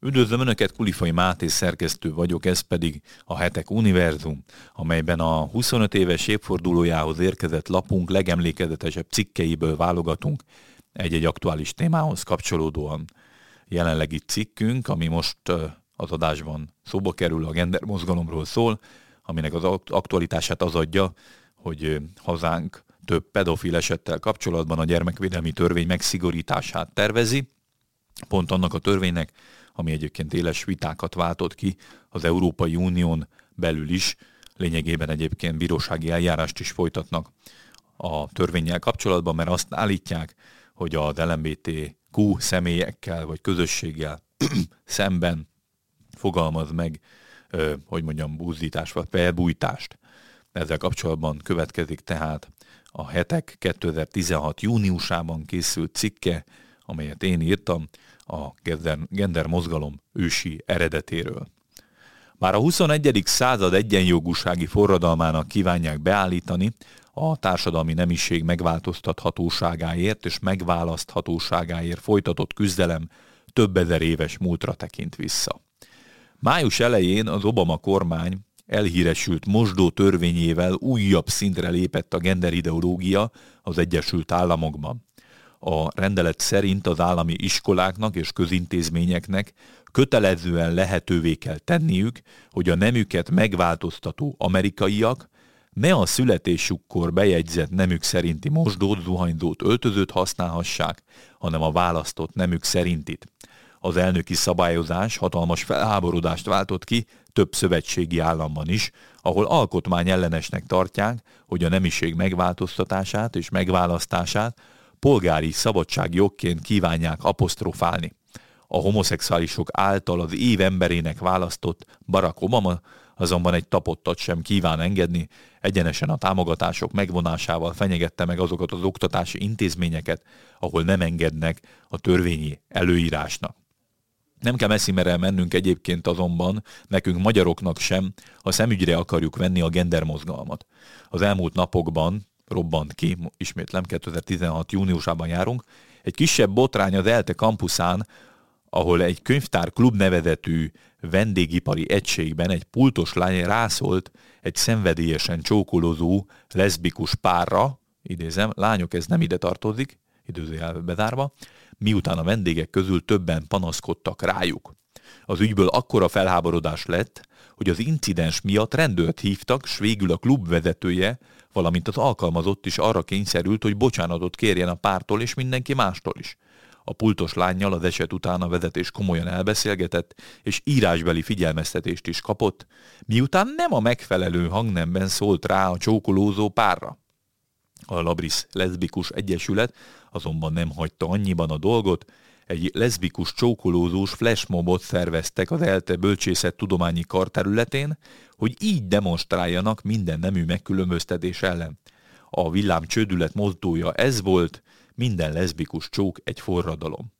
Üdvözlöm Önöket, Kulifai Máté szerkesztő vagyok, ez pedig a Hetek Univerzum, amelyben a 25 éves évfordulójához érkezett lapunk legemlékezetesebb cikkeiből válogatunk egy-egy aktuális témához kapcsolódóan. Jelenlegi cikkünk, ami most az adásban szóba kerül, a gender mozgalomról szól, aminek az aktualitását az adja, hogy hazánk több pedofil esettel kapcsolatban a gyermekvédelmi törvény megszigorítását tervezi, pont annak a törvénynek, ami egyébként éles vitákat váltott ki az Európai Unión belül is, lényegében egyébként bírósági eljárást is folytatnak a törvényel kapcsolatban, mert azt állítják, hogy az LMBTQ személyekkel vagy közösséggel szemben fogalmaz meg, hogy mondjam, búzdítást vagy felbújtást. Ezzel kapcsolatban következik tehát a hetek 2016. júniusában készült cikke, amelyet én írtam, a gender, mozgalom ősi eredetéről. Már a 21. század egyenjogúsági forradalmának kívánják beállítani a társadalmi nemiség megváltoztathatóságáért és megválaszthatóságáért folytatott küzdelem több ezer éves múltra tekint vissza. Május elején az Obama kormány elhíresült mosdó törvényével újabb szintre lépett a genderideológia az Egyesült Államokban a rendelet szerint az állami iskoláknak és közintézményeknek kötelezően lehetővé kell tenniük, hogy a nemüket megváltoztató amerikaiak ne a születésükkor bejegyzett nemük szerinti mosdót, zuhanyzót, öltözőt használhassák, hanem a választott nemük szerintit. Az elnöki szabályozás hatalmas felháborodást váltott ki több szövetségi államban is, ahol alkotmány ellenesnek tartják, hogy a nemiség megváltoztatását és megválasztását polgári szabadságjogként kívánják apostrofálni. A homoszexuálisok által az év emberének választott Barack Obama azonban egy tapottat sem kíván engedni, egyenesen a támogatások megvonásával fenyegette meg azokat az oktatási intézményeket, ahol nem engednek a törvényi előírásnak. Nem kell messzimere mennünk egyébként azonban, nekünk magyaroknak sem, ha szemügyre akarjuk venni a gendermozgalmat. Az elmúlt napokban robbant ki, ismétlem, 2016 júniusában járunk, egy kisebb botrány az ELTE kampuszán, ahol egy könyvtár klub nevezetű vendégipari egységben egy pultos lány rászólt egy szenvedélyesen csókolozó leszbikus párra, idézem, lányok ez nem ide tartozik, időzőjelbe bezárva, miután a vendégek közül többen panaszkodtak rájuk. Az ügyből akkora felháborodás lett, hogy az incidens miatt rendőrt hívtak, s végül a klub vezetője valamint az alkalmazott is arra kényszerült, hogy bocsánatot kérjen a pártól és mindenki mástól is. A pultos lányjal az eset után a vezetés komolyan elbeszélgetett, és írásbeli figyelmeztetést is kapott, miután nem a megfelelő hangnemben szólt rá a csókolózó párra. A Labris Leszbikus Egyesület azonban nem hagyta annyiban a dolgot, egy leszbikus csókolózós flashmobot szerveztek az ELTE bölcsészet tudományi kar területén, hogy így demonstráljanak minden nemű megkülönböztetés ellen. A villám csődület mozdója ez volt, minden leszbikus csók egy forradalom.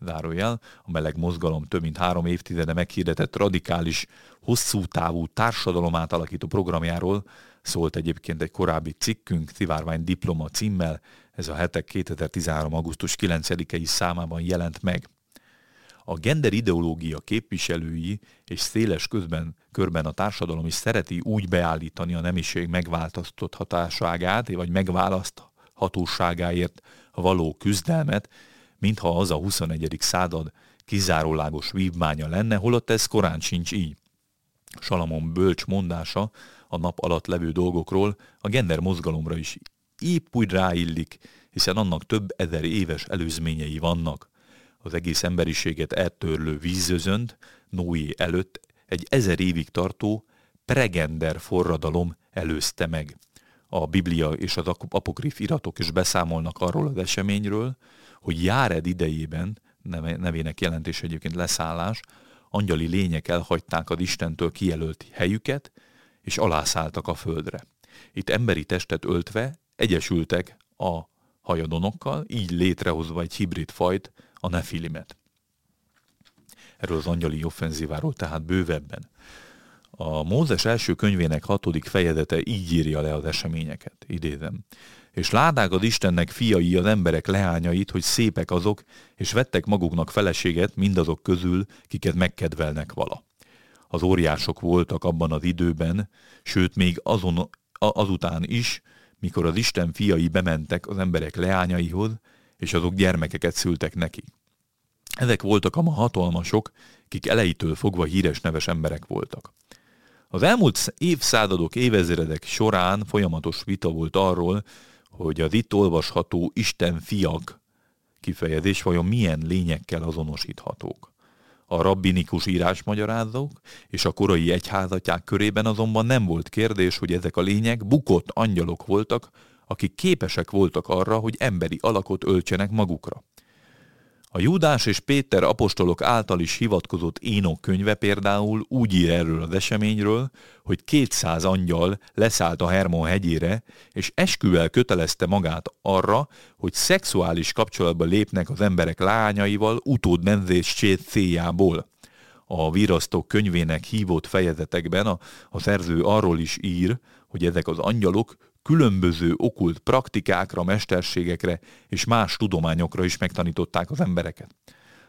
Zárójel, a meleg mozgalom több mint három évtizede meghirdetett radikális, hosszú távú társadalom átalakító programjáról szólt egyébként egy korábbi cikkünk, Szivárvány Diploma címmel, ez a hetek 2013. augusztus 9-i számában jelent meg. A gender ideológia képviselői és széles közben körben a társadalom is szereti úgy beállítani a nemiség megváltoztott hatáságát, vagy megválaszthatóságáért való küzdelmet, mintha az a 21. század kizárólagos vívmánya lenne, holott ez korán sincs így. Salamon bölcs mondása a nap alatt levő dolgokról a gender mozgalomra is épp úgy ráillik, hiszen annak több ezer éves előzményei vannak. Az egész emberiséget eltörlő vízözönt Noé előtt egy ezer évig tartó pregender forradalom előzte meg. A Biblia és az apokrif iratok is beszámolnak arról az eseményről, hogy Járed idejében, nevének jelentés egyébként leszállás, angyali lények elhagyták az Istentől kijelölt helyüket, és alászálltak a földre. Itt emberi testet öltve egyesültek a hajadonokkal, így létrehozva egy hibrid fajt, a nefilimet. Erről az angyali offenzíváról tehát bővebben. A Mózes első könyvének hatodik fejezete így írja le az eseményeket, idézem. És látták az Istennek fiai az emberek leányait, hogy szépek azok, és vettek maguknak feleséget mindazok közül, kiket megkedvelnek vala. Az óriások voltak abban az időben, sőt még azon, azután is, mikor az Isten fiai bementek az emberek leányaihoz, és azok gyermekeket szültek neki. Ezek voltak a ma hatalmasok, kik elejétől fogva híres neves emberek voltak. Az elmúlt évszázadok, évezredek során folyamatos vita volt arról, hogy az itt olvasható Isten fiak kifejezés vajon milyen lényekkel azonosíthatók. A rabbinikus írásmagyarázók és a korai egyházatják körében azonban nem volt kérdés, hogy ezek a lények bukott angyalok voltak, akik képesek voltak arra, hogy emberi alakot öltsenek magukra. A Júdás és Péter apostolok által is hivatkozott Énok könyve például úgy ír erről az eseményről, hogy 200 angyal leszállt a Hermon hegyére, és esküvel kötelezte magát arra, hogy szexuális kapcsolatba lépnek az emberek lányaival utódnemzés céljából. A virasztók könyvének hívott fejezetekben a, a szerző arról is ír, hogy ezek az angyalok különböző okult praktikákra, mesterségekre és más tudományokra is megtanították az embereket.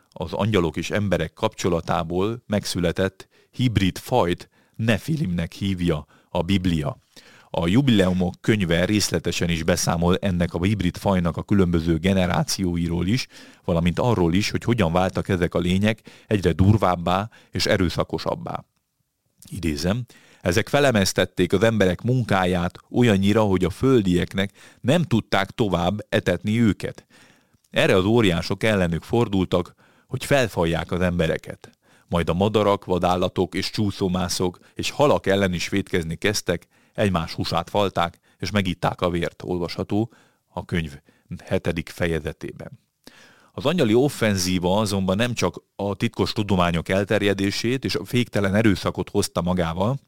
Az angyalok és emberek kapcsolatából megszületett hibrid fajt Nefilimnek hívja a Biblia. A jubileumok könyve részletesen is beszámol ennek a hibrid fajnak a különböző generációiról is, valamint arról is, hogy hogyan váltak ezek a lények egyre durvábbá és erőszakosabbá. Idézem, ezek felemeztették az emberek munkáját olyannyira, hogy a földieknek nem tudták tovább etetni őket. Erre az óriások ellenük fordultak, hogy felfalják az embereket. Majd a madarak, vadállatok és csúszómászok és halak ellen is vétkezni kezdtek, egymás húsát falták, és megitták a vért, olvasható a könyv hetedik fejezetében. Az angyali offenzíva azonban nem csak a titkos tudományok elterjedését és a féktelen erőszakot hozta magával,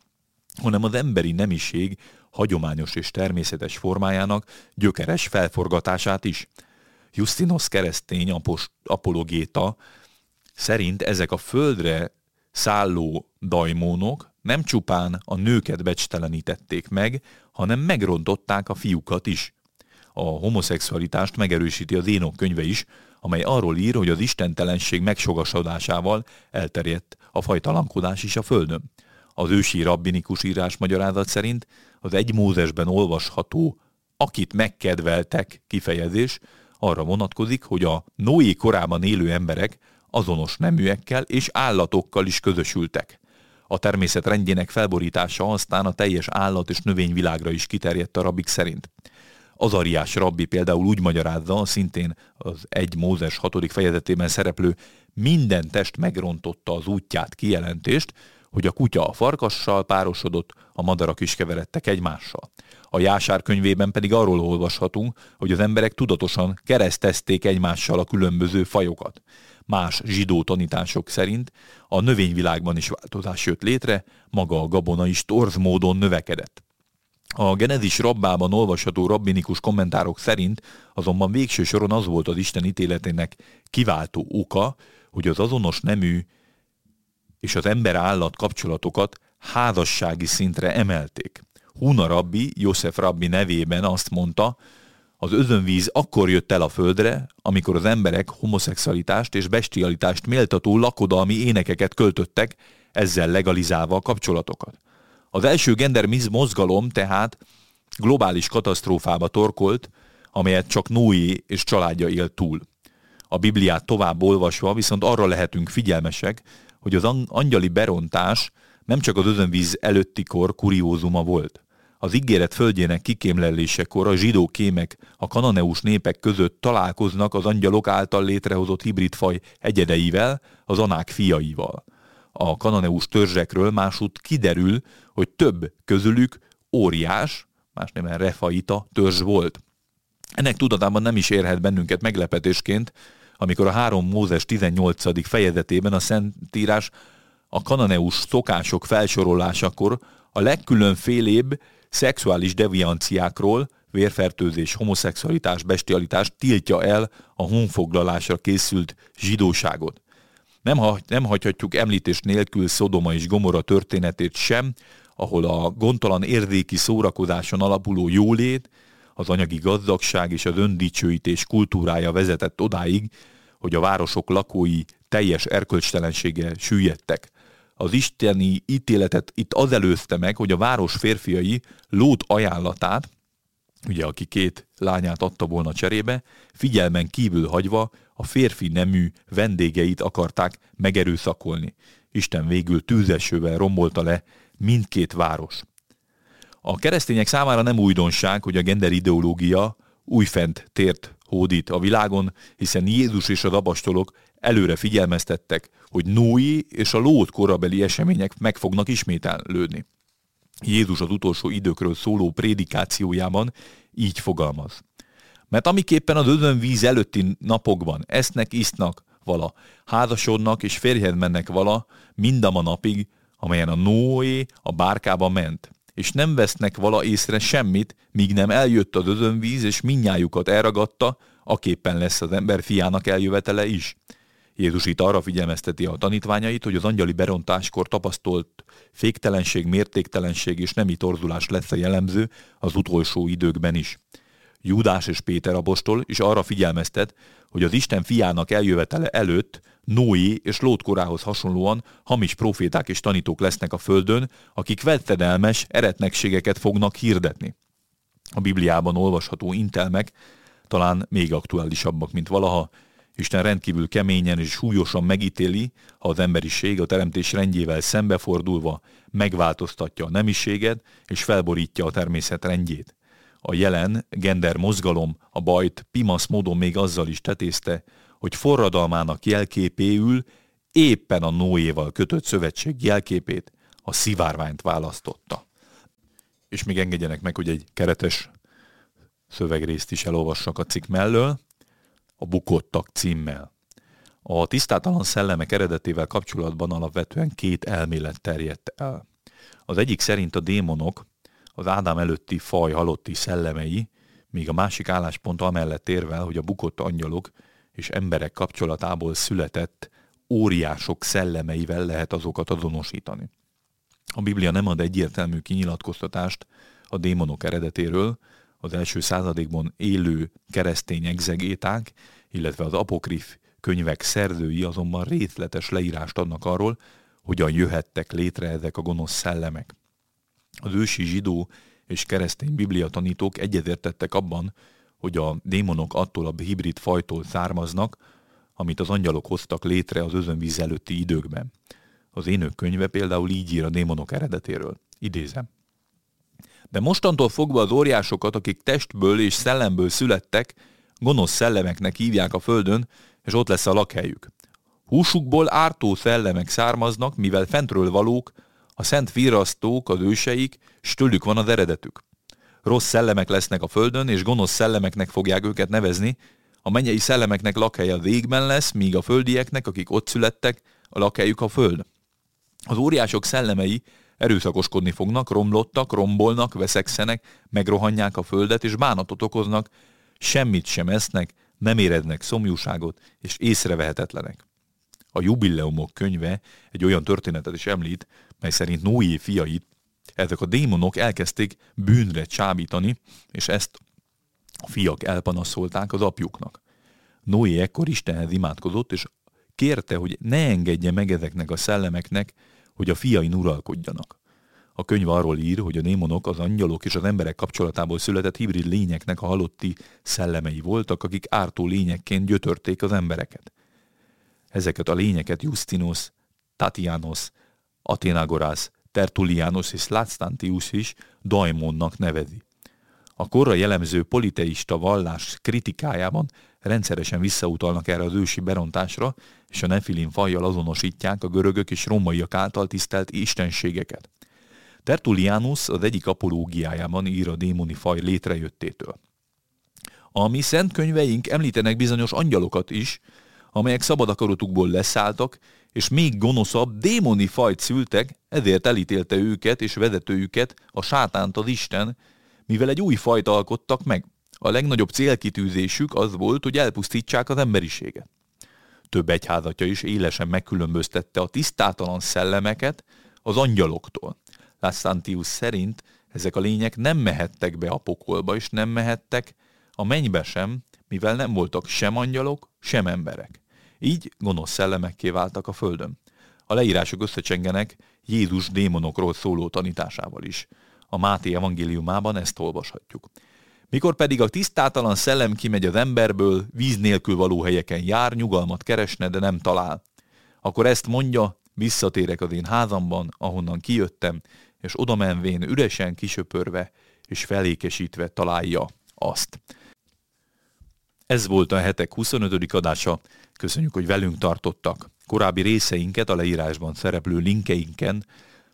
hanem az emberi nemiség hagyományos és természetes formájának gyökeres felforgatását is. Justinos keresztény apost, apologéta szerint ezek a földre szálló dajmónok nem csupán a nőket becstelenítették meg, hanem megrontották a fiúkat is. A homoszexualitást megerősíti az Énok könyve is, amely arról ír, hogy az istentelenség megsogasodásával elterjedt a fajtalankodás is a földön. Az ősi rabbinikus írás magyarázat szerint az egy Mózesben olvasható akit megkedveltek kifejezés arra vonatkozik, hogy a Noé korában élő emberek azonos neműekkel és állatokkal is közösültek. A természet rendjének felborítása aztán a teljes állat és növényvilágra is kiterjedt a rabbik szerint. Azariás rabbi például úgy magyarázza, szintén az egy Mózes hatodik fejezetében szereplő minden test megrontotta az útját kijelentést, hogy a kutya a farkassal párosodott, a madarak is keveredtek egymással. A Jásár könyvében pedig arról olvashatunk, hogy az emberek tudatosan keresztezték egymással a különböző fajokat. Más zsidó tanítások szerint a növényvilágban is változás jött létre, maga a gabona is torz módon növekedett. A Genezis rabbában olvasható rabbinikus kommentárok szerint azonban végső soron az volt az Isten ítéletének kiváltó oka, hogy az azonos nemű és az ember-állat kapcsolatokat házassági szintre emelték. Huna rabbi, József rabbi nevében azt mondta, az özönvíz akkor jött el a földre, amikor az emberek homoszexualitást és bestialitást méltató lakodalmi énekeket költöttek, ezzel legalizálva a kapcsolatokat. Az első gendermiz mozgalom tehát globális katasztrófába torkolt, amelyet csak Noé és családja élt túl. A Bibliát tovább olvasva viszont arra lehetünk figyelmesek, hogy az angyali berontás nem csak az özönvíz előtti kor kuriózuma volt. Az ígéret földjének kikémlelésekor a zsidó kémek a kananeus népek között találkoznak az angyalok által létrehozott hibridfaj egyedeivel, az anák fiaival. A kananeus törzsekről másút kiderül, hogy több közülük óriás, más neven refaita törzs volt. Ennek tudatában nem is érhet bennünket meglepetésként, amikor a három Mózes 18. fejezetében a Szentírás a kananeus szokások felsorolásakor a legkülönfélébb szexuális devianciákról, vérfertőzés, homoszexualitás, bestialitás tiltja el a honfoglalásra készült zsidóságot. Nem, ha, nem hagyhatjuk említés nélkül Szodoma és Gomora történetét sem, ahol a gondtalan érdéki szórakozáson alapuló jólét, az anyagi gazdagság és az öndicsőítés kultúrája vezetett odáig, hogy a városok lakói teljes erkölcstelensége süllyedtek. Az isteni ítéletet itt az előzte meg, hogy a város férfiai Lót ajánlatát, ugye aki két lányát adta volna cserébe, figyelmen kívül hagyva a férfi nemű vendégeit akarták megerőszakolni. Isten végül tűzesővel rombolta le mindkét város. A keresztények számára nem újdonság, hogy a gender ideológia újfent tért hódít a világon, hiszen Jézus és a apostolok előre figyelmeztettek, hogy Noé és a Lót korabeli események meg fognak ismételődni. Jézus az utolsó időkről szóló prédikációjában így fogalmaz. Mert amiképpen az özönvíz előtti napokban esznek, isznak vala, házasodnak és férjhez mennek vala, mindama napig, amelyen a Noé a bárkába ment, és nem vesznek vala észre semmit, míg nem eljött az özönvíz, és minnyájukat elragadta, aképpen lesz az ember fiának eljövetele is. Jézus itt arra figyelmezteti a tanítványait, hogy az angyali berontáskor tapasztolt féktelenség, mértéktelenség és nemi torzulás lesz a jellemző az utolsó időkben is. Júdás és Péter apostol is arra figyelmeztet, hogy az Isten fiának eljövetele előtt Noé és Lót korához hasonlóan hamis proféták és tanítók lesznek a földön, akik vettedelmes eretnekségeket fognak hirdetni. A Bibliában olvasható intelmek talán még aktuálisabbak, mint valaha. Isten rendkívül keményen és súlyosan megítéli, ha az emberiség a teremtés rendjével szembefordulva megváltoztatja a nemiséget és felborítja a természet rendjét. A jelen gender mozgalom a bajt pimasz módon még azzal is tetézte, hogy forradalmának jelképéül éppen a Noéval kötött szövetség jelképét, a szivárványt választotta. És még engedjenek meg, hogy egy keretes szövegrészt is elolvassak a cikk mellől, a bukottak címmel. A tisztátalan szellemek eredetével kapcsolatban alapvetően két elmélet terjedt el. Az egyik szerint a démonok az Ádám előtti faj halotti szellemei, míg a másik álláspont amellett érvel, hogy a bukott angyalok és emberek kapcsolatából született óriások szellemeivel lehet azokat azonosítani. A Biblia nem ad egyértelmű kinyilatkoztatást a démonok eredetéről, az első századékban élő keresztény egzegéták, illetve az apokrif könyvek szerzői azonban részletes leírást adnak arról, hogyan jöhettek létre ezek a gonosz szellemek. Az ősi zsidó és keresztény biblia tanítók egyetértettek abban, hogy a démonok attól a hibrid fajtól származnak, amit az angyalok hoztak létre az özönvíz előtti időkben. Az énök könyve például így ír a démonok eredetéről. Idézem. De mostantól fogva az óriásokat, akik testből és szellemből születtek, gonosz szellemeknek hívják a földön, és ott lesz a lakhelyük. Húsukból ártó szellemek származnak, mivel fentről valók, a szent virasztók, az őseik, s tőlük van az eredetük. Rossz szellemek lesznek a földön, és gonosz szellemeknek fogják őket nevezni, a mennyei szellemeknek lakhelye a végben lesz, míg a földieknek, akik ott születtek, a lakhelyük a föld. Az óriások szellemei erőszakoskodni fognak, romlottak, rombolnak, veszekszenek, megrohanják a földet, és bánatot okoznak, semmit sem esznek, nem érednek szomjúságot, és észrevehetetlenek. A jubileumok könyve egy olyan történetet is említ, mely szerint Noé fiait ezek a démonok elkezdték bűnre csábítani, és ezt a fiak elpanaszolták az apjuknak. Noé ekkor Istenhez imádkozott, és kérte, hogy ne engedje meg ezeknek a szellemeknek, hogy a fiain uralkodjanak. A könyv arról ír, hogy a démonok az angyalok és az emberek kapcsolatából született hibrid lényeknek a halotti szellemei voltak, akik ártó lényekként gyötörték az embereket. Ezeket a lényeket Justinus, Tatianos, Athenagoras, Tertullianus és Lactantius is daimonnak nevezi. A korra jellemző politeista vallás kritikájában rendszeresen visszautalnak erre az ősi berontásra, és a nefilin fajjal azonosítják a görögök és romaiak által tisztelt istenségeket. Tertullianus az egyik apológiájában ír a démoni faj létrejöttétől. A mi szent könyveink említenek bizonyos angyalokat is, amelyek szabad akaratukból leszálltak, és még gonoszabb démoni fajt szültek, ezért elítélte őket és vezetőjüket, a sátánt az Isten, mivel egy új fajt alkottak meg. A legnagyobb célkitűzésük az volt, hogy elpusztítsák az emberiséget. több egyházatja is élesen megkülönböztette a tisztátalan szellemeket az angyaloktól. Lassantius szerint ezek a lények nem mehettek be a pokolba, és nem mehettek a mennybe sem, mivel nem voltak sem angyalok, sem emberek. Így gonosz szellemekké váltak a földön. A leírások összecsengenek Jézus démonokról szóló tanításával is. A Máté evangéliumában ezt olvashatjuk. Mikor pedig a tisztátalan szellem kimegy az emberből, víz nélkül való helyeken jár, nyugalmat keresne, de nem talál. Akkor ezt mondja, visszatérek az én házamban, ahonnan kijöttem, és oda menvén üresen kisöpörve és felékesítve találja azt. Ez volt a hetek 25. adása. Köszönjük, hogy velünk tartottak. Korábbi részeinket a leírásban szereplő linkeinken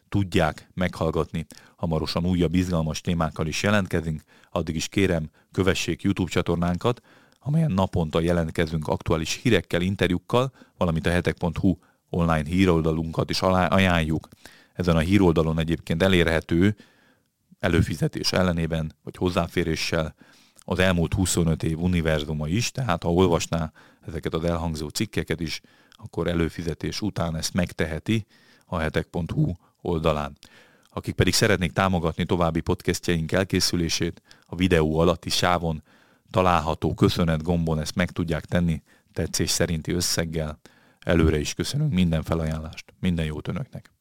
tudják meghallgatni. Hamarosan újabb izgalmas témákkal is jelentkezünk, addig is kérem, kövessék YouTube csatornánkat, amelyen naponta jelentkezünk aktuális hírekkel, interjúkkal, valamint a hetek.hu online híroldalunkat is ajánljuk. Ezen a híroldalon egyébként elérhető előfizetés ellenében, vagy hozzáféréssel az elmúlt 25 év univerzuma is, tehát ha olvasná ezeket az elhangzó cikkeket is, akkor előfizetés után ezt megteheti a hetek.hu oldalán. Akik pedig szeretnék támogatni további podcastjaink elkészülését, a videó alatti sávon található köszönet gombon ezt meg tudják tenni tetszés szerinti összeggel. Előre is köszönünk minden felajánlást. Minden jót önöknek!